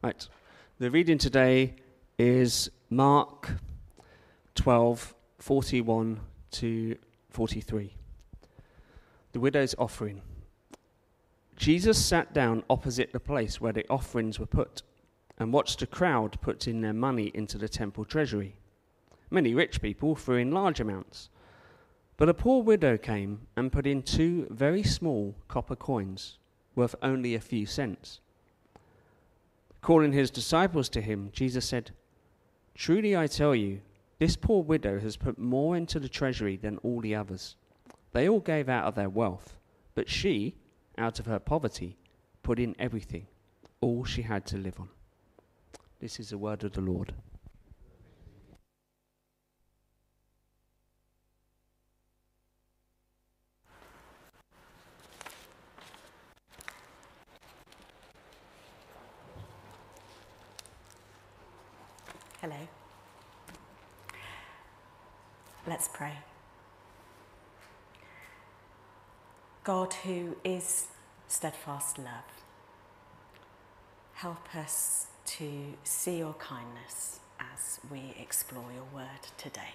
Right. The reading today is Mark 12, 41 to 43. The widow's offering. Jesus sat down opposite the place where the offerings were put and watched a crowd put in their money into the temple treasury. Many rich people threw in large amounts. But a poor widow came and put in two very small copper coins, worth only a few cents. Calling his disciples to him, Jesus said, Truly I tell you, this poor widow has put more into the treasury than all the others. They all gave out of their wealth, but she, out of her poverty, put in everything, all she had to live on. This is the word of the Lord. Hello. Let's pray. God, who is steadfast love, help us to see your kindness as we explore your word today.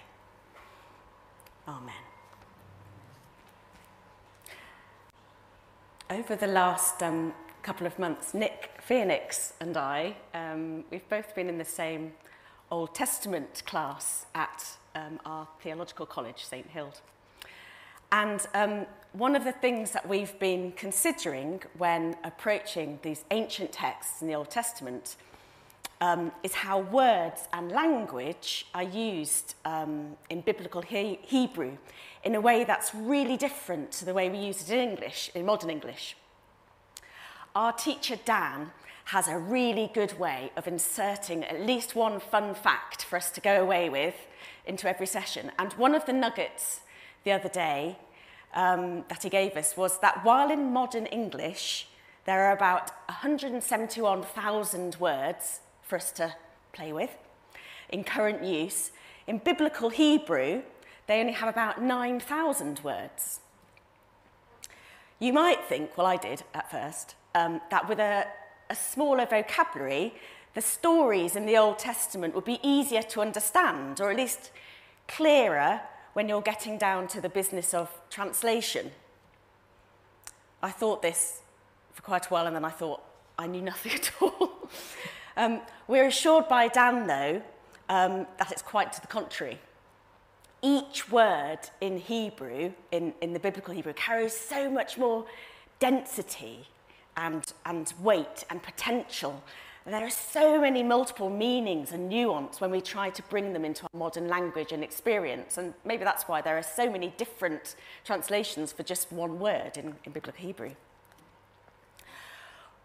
Amen. Over the last um, couple of months, Nick Phoenix and I, um, we've both been in the same Old Testament class at um, our theological college, St Hild. And um, one of the things that we've been considering when approaching these ancient texts in the Old Testament um, is how words and language are used um, in biblical he Hebrew in a way that's really different to the way we use it in English, in modern English. Our teacher Dan has a really good way of inserting at least one fun fact for us to go away with into every session. And one of the nuggets the other day um, that he gave us was that while in modern English there are about 171,000 words for us to play with in current use, in biblical Hebrew they only have about 9,000 words. You might think, well, I did at first, um, that with a a smaller vocabulary, the stories in the Old Testament would be easier to understand, or at least clearer when you're getting down to the business of translation. I thought this for quite a while, and then I thought I knew nothing at all. um, we're assured by Dan, though, um, that it's quite to the contrary. Each word in Hebrew, in, in the biblical Hebrew, carries so much more density and, and weight and potential. And there are so many multiple meanings and nuance when we try to bring them into our modern language and experience. And maybe that's why there are so many different translations for just one word in, in Biblical Hebrew.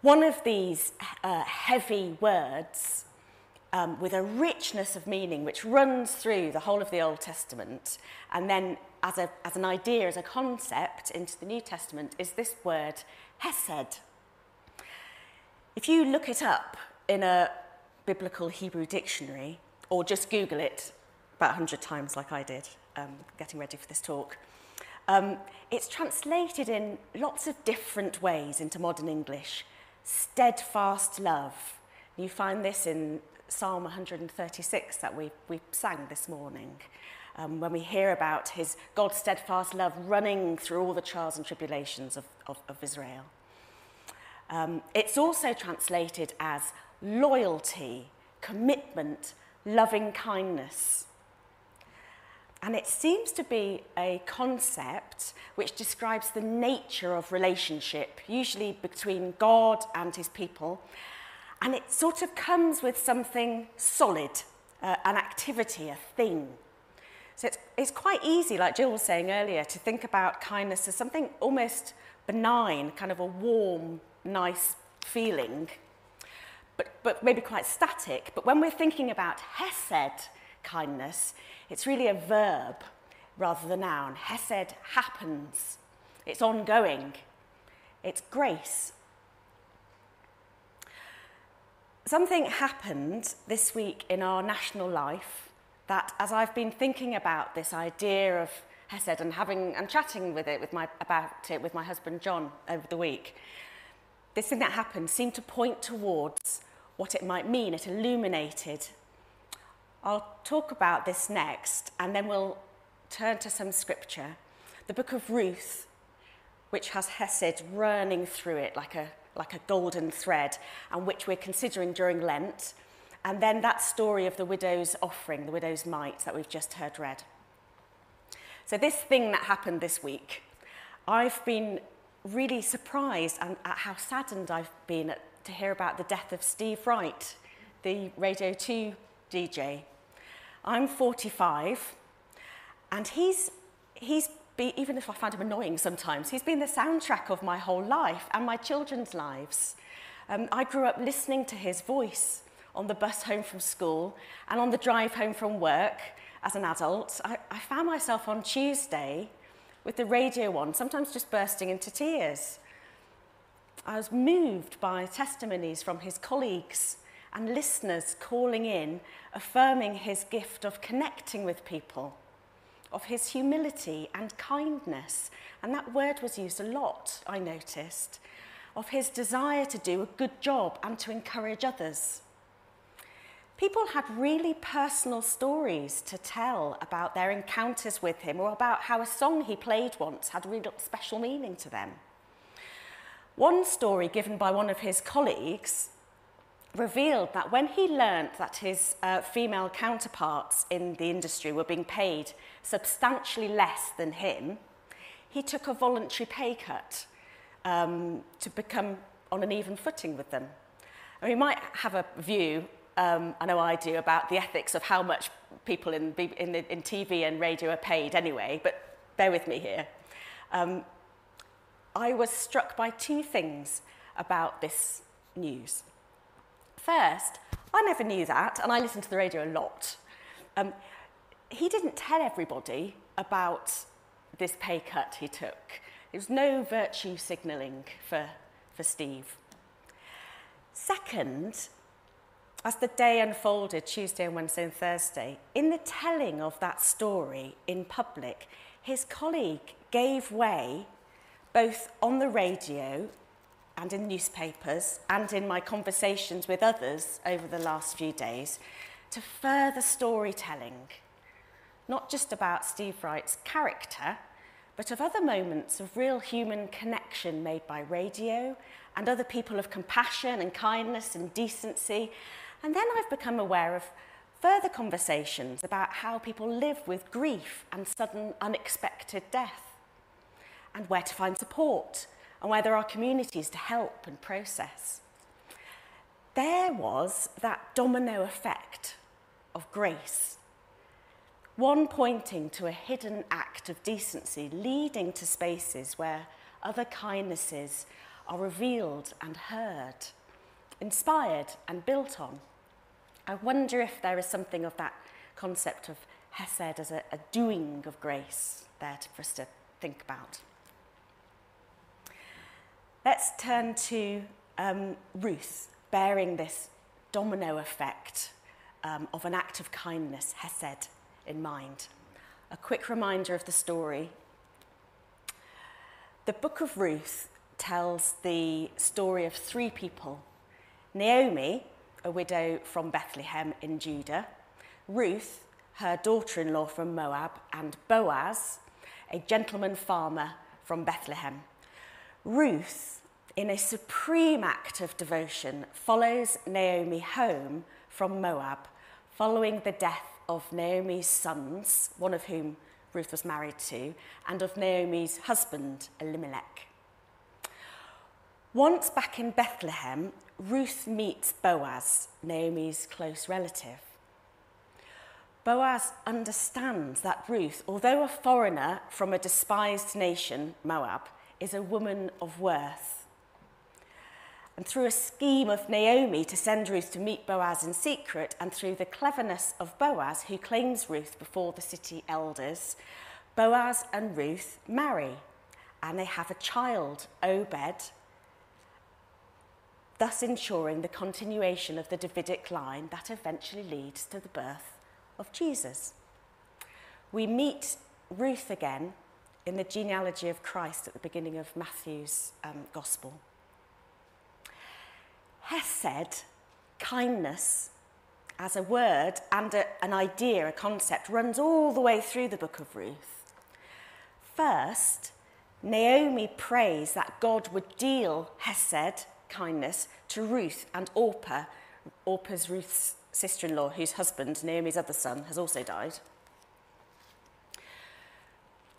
One of these uh, heavy words um, with a richness of meaning which runs through the whole of the Old Testament and then as, a, as an idea, as a concept into the New Testament is this word, hesed. If you look it up in a biblical Hebrew dictionary, or just Google it about 100 times like I did, um, getting ready for this talk, um, it's translated in lots of different ways into modern English. Steadfast love. You find this in Psalm 136 that we, we sang this morning. Um, when we hear about his God's steadfast love running through all the trials and tribulations of, of, of Israel. Um, it's also translated as loyalty, commitment, loving kindness. And it seems to be a concept which describes the nature of relationship, usually between God and his people. And it sort of comes with something solid, uh, an activity, a thing. So it's, it's quite easy, like Jill was saying earlier, to think about kindness as something almost benign, kind of a warm, nice feeling, but, but maybe quite static. But when we're thinking about Hesed kindness, it's really a verb rather than a noun. Hesed happens, it's ongoing, it's grace. Something happened this week in our national life that, as I've been thinking about this idea of Hesed and having and chatting with it with my, about it with my husband John over the week, this thing that happened seemed to point towards what it might mean. It illuminated. I'll talk about this next, and then we'll turn to some scripture. The book of Ruth, which has Hesed running through it like a, like a golden thread, and which we're considering during Lent. And then that story of the widow's offering, the widow's mite that we've just heard read. So, this thing that happened this week, I've been really surprised and at how saddened I've been at, to hear about the death of Steve Wright, the Radio 2 DJ. I'm 45 and he's, he's be, even if I find him annoying sometimes, he's been the soundtrack of my whole life and my children's lives. Um, I grew up listening to his voice on the bus home from school and on the drive home from work as an adult. I, I found myself on Tuesday with the radio on, sometimes just bursting into tears. I was moved by testimonies from his colleagues and listeners calling in, affirming his gift of connecting with people, of his humility and kindness. And that word was used a lot, I noticed, of his desire to do a good job and to encourage others. People had really personal stories to tell about their encounters with him or about how a song he played once had real special meaning to them. One story given by one of his colleagues revealed that when he learnt that his uh, female counterparts in the industry were being paid substantially less than him, he took a voluntary pay cut um, to become on an even footing with them. And we might have a view um, I know I do, about the ethics of how much people in, in, the, in TV and radio are paid anyway, but bear with me here. Um, I was struck by two things about this news. First, I never knew that, and I listen to the radio a lot. Um, he didn't tell everybody about this pay cut he took. There was no virtue signalling for, for Steve. Second, as the day unfolded, Tuesday and Wednesday and Thursday, in the telling of that story in public, his colleague gave way both on the radio and in newspapers and in my conversations with others over the last few days to further storytelling, not just about Steve Wright's character, but of other moments of real human connection made by radio and other people of compassion and kindness and decency and then I've become aware of further conversations about how people live with grief and sudden unexpected death, and where to find support, and where there are communities to help and process. There was that domino effect of grace, one pointing to a hidden act of decency leading to spaces where other kindnesses are revealed and heard, inspired and built on. I wonder if there is something of that concept of Hesed as a, a doing of grace there to, for us to think about. Let's turn to um, Ruth bearing this domino effect um, of an act of kindness, Hesed, in mind. A quick reminder of the story. The book of Ruth tells the story of three people Naomi, a widow from Bethlehem in Judah, Ruth, her daughter in law from Moab, and Boaz, a gentleman farmer from Bethlehem. Ruth, in a supreme act of devotion, follows Naomi home from Moab following the death of Naomi's sons, one of whom Ruth was married to, and of Naomi's husband, Elimelech. Once back in Bethlehem, Ruth meets Boaz, Naomi's close relative. Boaz understands that Ruth, although a foreigner from a despised nation, Moab, is a woman of worth. And through a scheme of Naomi to send Ruth to meet Boaz in secret, and through the cleverness of Boaz, who claims Ruth before the city elders, Boaz and Ruth marry, and they have a child, Obed, thus ensuring the continuation of the Davidic line that eventually leads to the birth of Jesus. We meet Ruth again in the genealogy of Christ at the beginning of Matthew's um, Gospel. Hesed kindness as a word and a, an idea, a concept, runs all the way through the book of Ruth. First, Naomi prays that God would deal Hesed, kindness, to Ruth and Orpah. Orpah's Ruth's sister in law, whose husband, Naomi's other son, has also died.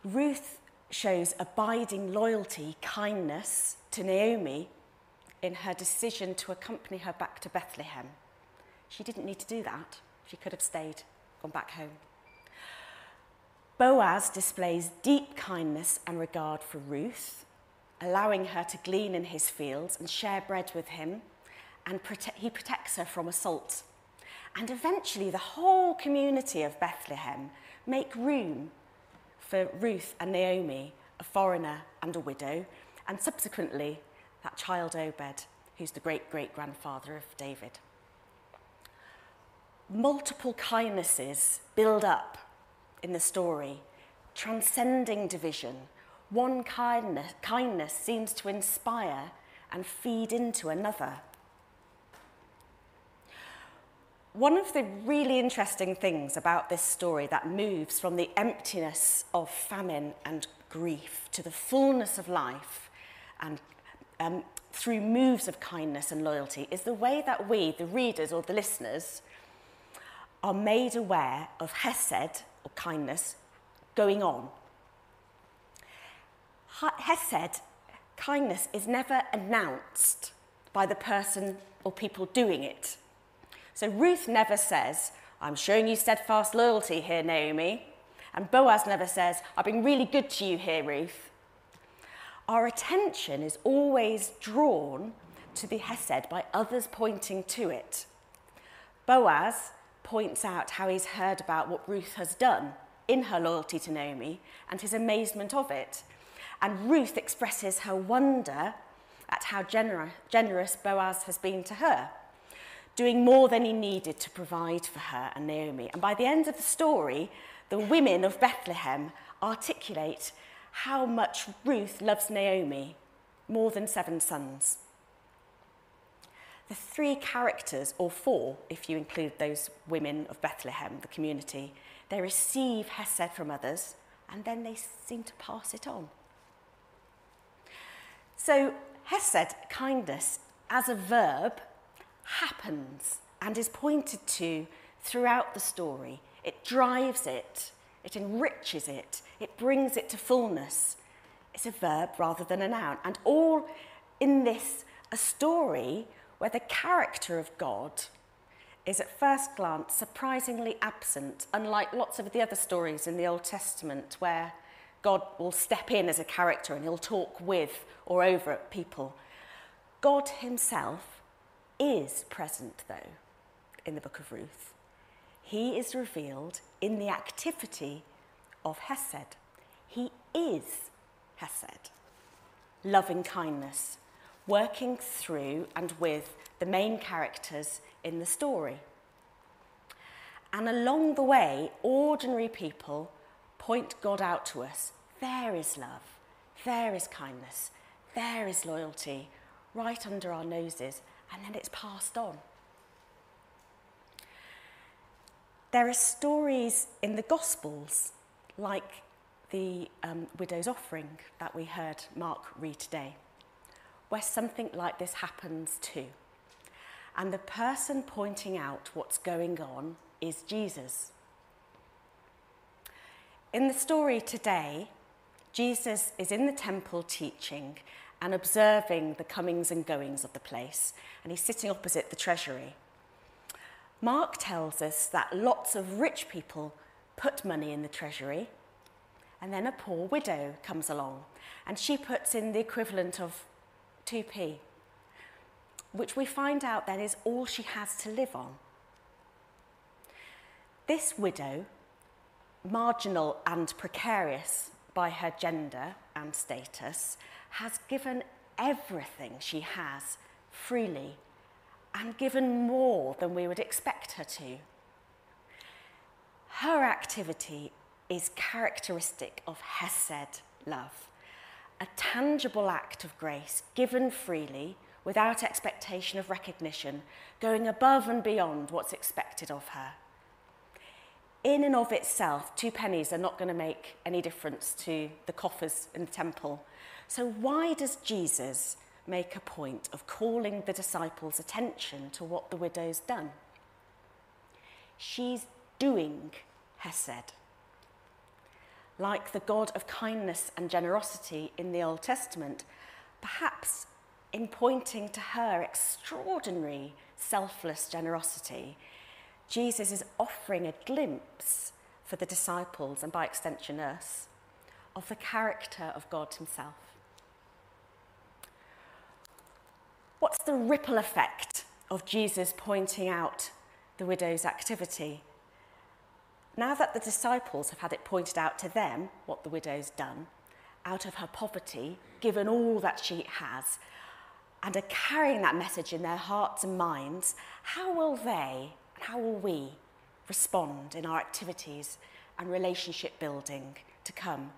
Ruth shows abiding loyalty, kindness to Naomi in her decision to accompany her back to Bethlehem. She didn't need to do that. She could have stayed, gone back home. Boaz displays deep kindness and regard for Ruth, allowing her to glean in his fields and share bread with him, and prote- he protects her from assault. And eventually, the whole community of Bethlehem make room for Ruth and Naomi, a foreigner and a widow, and subsequently that child Obed, who's the great great grandfather of David. Multiple kindnesses build up in the story, transcending division. One kindness, kindness seems to inspire and feed into another. One of the really interesting things about this story that moves from the emptiness of famine and grief to the fullness of life and um, through moves of kindness and loyalty is the way that we, the readers or the listeners, are made aware of Hesed, or kindness, going on. Hesed, kindness, is never announced by the person or people doing it. So Ruth never says, I'm showing you steadfast loyalty here, Naomi. And Boaz never says, I've been really good to you here, Ruth. Our attention is always drawn to the Hesed by others pointing to it. Boaz points out how he's heard about what Ruth has done in her loyalty to Naomi and his amazement of it. And Ruth expresses her wonder at how gener- generous Boaz has been to her, doing more than he needed to provide for her and Naomi. And by the end of the story, the women of Bethlehem articulate how much Ruth loves Naomi more than seven sons. The three characters, or four if you include those women of Bethlehem, the community, they receive Hesed from others and then they seem to pass it on. So, Hesed, kindness, as a verb, happens and is pointed to throughout the story. It drives it, it enriches it, it brings it to fullness. It's a verb rather than a noun. And all in this, a story where the character of God is at first glance surprisingly absent, unlike lots of the other stories in the Old Testament where God will step in as a character and he'll talk with or over people. God himself is present, though, in the book of Ruth. He is revealed in the activity of Hesed. He is Hesed, loving kindness, working through and with the main characters in the story. And along the way, ordinary people point God out to us. There is love, there is kindness, there is loyalty, right under our noses, and then it's passed on. There are stories in the Gospels, like the um, widow's offering that we heard Mark read today, where something like this happens too. And the person pointing out what's going on is Jesus. In the story today, Jesus is in the temple teaching and observing the comings and goings of the place, and he's sitting opposite the treasury. Mark tells us that lots of rich people put money in the treasury, and then a poor widow comes along, and she puts in the equivalent of 2p which we find out then is all she has to live on. This widow, marginal and precarious by her gender and status, has given everything she has freely and given more than we would expect her to. Her activity is characteristic of Hesed love, a tangible act of grace given freely without expectation of recognition, going above and beyond what's expected of her. In and of itself, two pennies are not going to make any difference to the coffers in the temple. So, why does Jesus make a point of calling the disciples' attention to what the widow's done? She's doing Hesed. Like the God of kindness and generosity in the Old Testament, perhaps in pointing to her extraordinary selfless generosity, Jesus is offering a glimpse for the disciples and by extension us of the character of God Himself. What's the ripple effect of Jesus pointing out the widow's activity? Now that the disciples have had it pointed out to them what the widow's done, out of her poverty, given all that she has, and are carrying that message in their hearts and minds, how will they how will we respond in our activities and relationship building to come?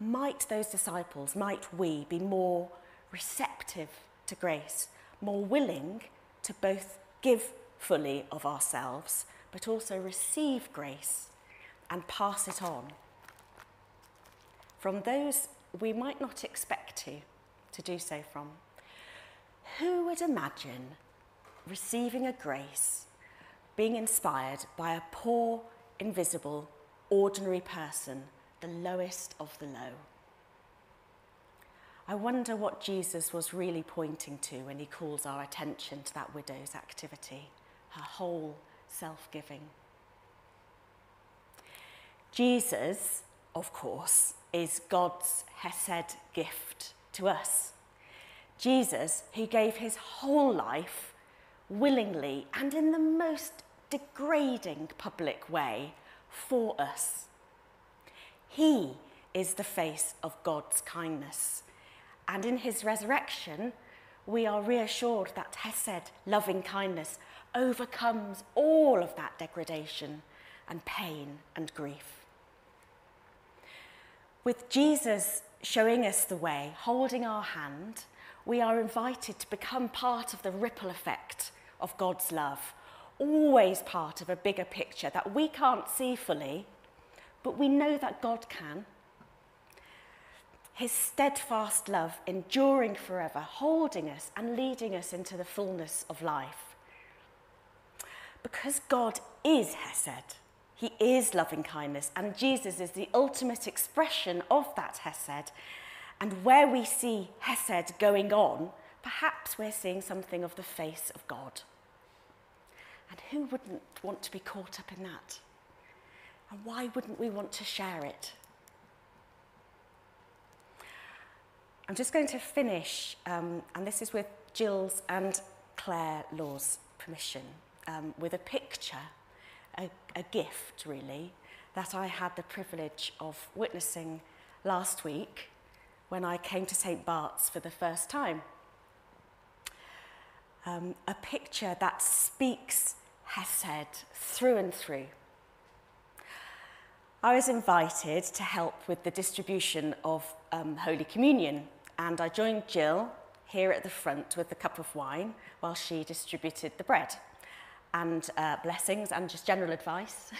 Might those disciples, might we be more receptive to grace, more willing to both give fully of ourselves, but also receive grace and pass it on from those we might not expect to, to do so from. Who would imagine receiving a grace, being inspired by a poor, invisible, ordinary person, the lowest of the low? I wonder what Jesus was really pointing to when he calls our attention to that widow's activity, her whole self giving. Jesus, of course, is God's Hesed gift to us. Jesus, who gave his whole life willingly and in the most degrading public way for us. He is the face of God's kindness. And in his resurrection, we are reassured that Hesed, loving kindness, overcomes all of that degradation and pain and grief. With Jesus showing us the way, holding our hand, we are invited to become part of the ripple effect of God's love, always part of a bigger picture that we can't see fully, but we know that God can. His steadfast love, enduring forever, holding us and leading us into the fullness of life. Because God is Hesed, He is loving kindness, and Jesus is the ultimate expression of that Hesed and where we see Hesed going on, perhaps we're seeing something of the face of God. And who wouldn't want to be caught up in that? And why wouldn't we want to share it? I'm just going to finish, um, and this is with Jill's and Claire Law's permission, um, with a picture, a, a gift really, that I had the privilege of witnessing last week when I came to St. Bart's for the first time. Um, a picture that speaks Hesed through and through. I was invited to help with the distribution of um, Holy Communion, and I joined Jill here at the front with a cup of wine while she distributed the bread and uh, blessings and just general advice.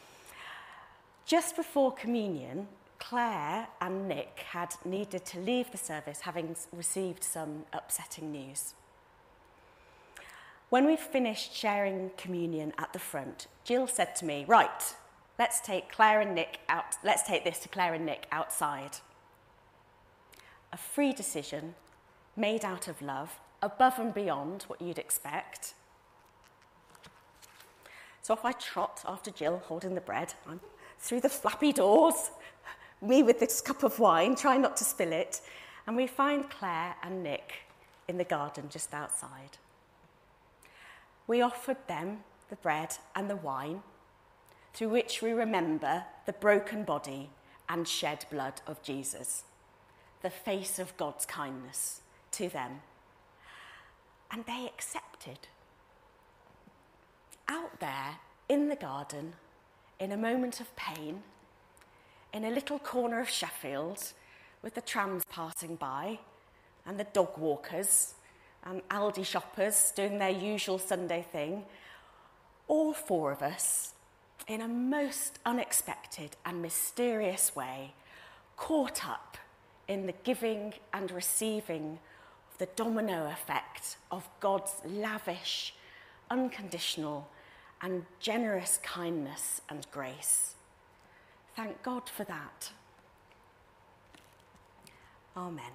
just before communion, Claire and Nick had needed to leave the service having received some upsetting news. When we finished sharing communion at the front, Jill said to me, Right, let's take Claire and Nick out, let's take this to Claire and Nick outside. A free decision made out of love, above and beyond what you'd expect. So off I trot after Jill holding the bread. I'm through the flappy doors, me with this cup of wine, trying not to spill it, and we find Claire and Nick in the garden just outside. We offered them the bread and the wine, through which we remember the broken body and shed blood of Jesus, the face of God's kindness to them. And they accepted. Out there in the garden, in a moment of pain, in a little corner of Sheffield with the trams passing by and the dog walkers Aldi shoppers doing their usual Sunday thing, all four of us, in a most unexpected and mysterious way, caught up in the giving and receiving of the domino effect of God's lavish, unconditional, and generous kindness and grace. Thank God for that. Amen.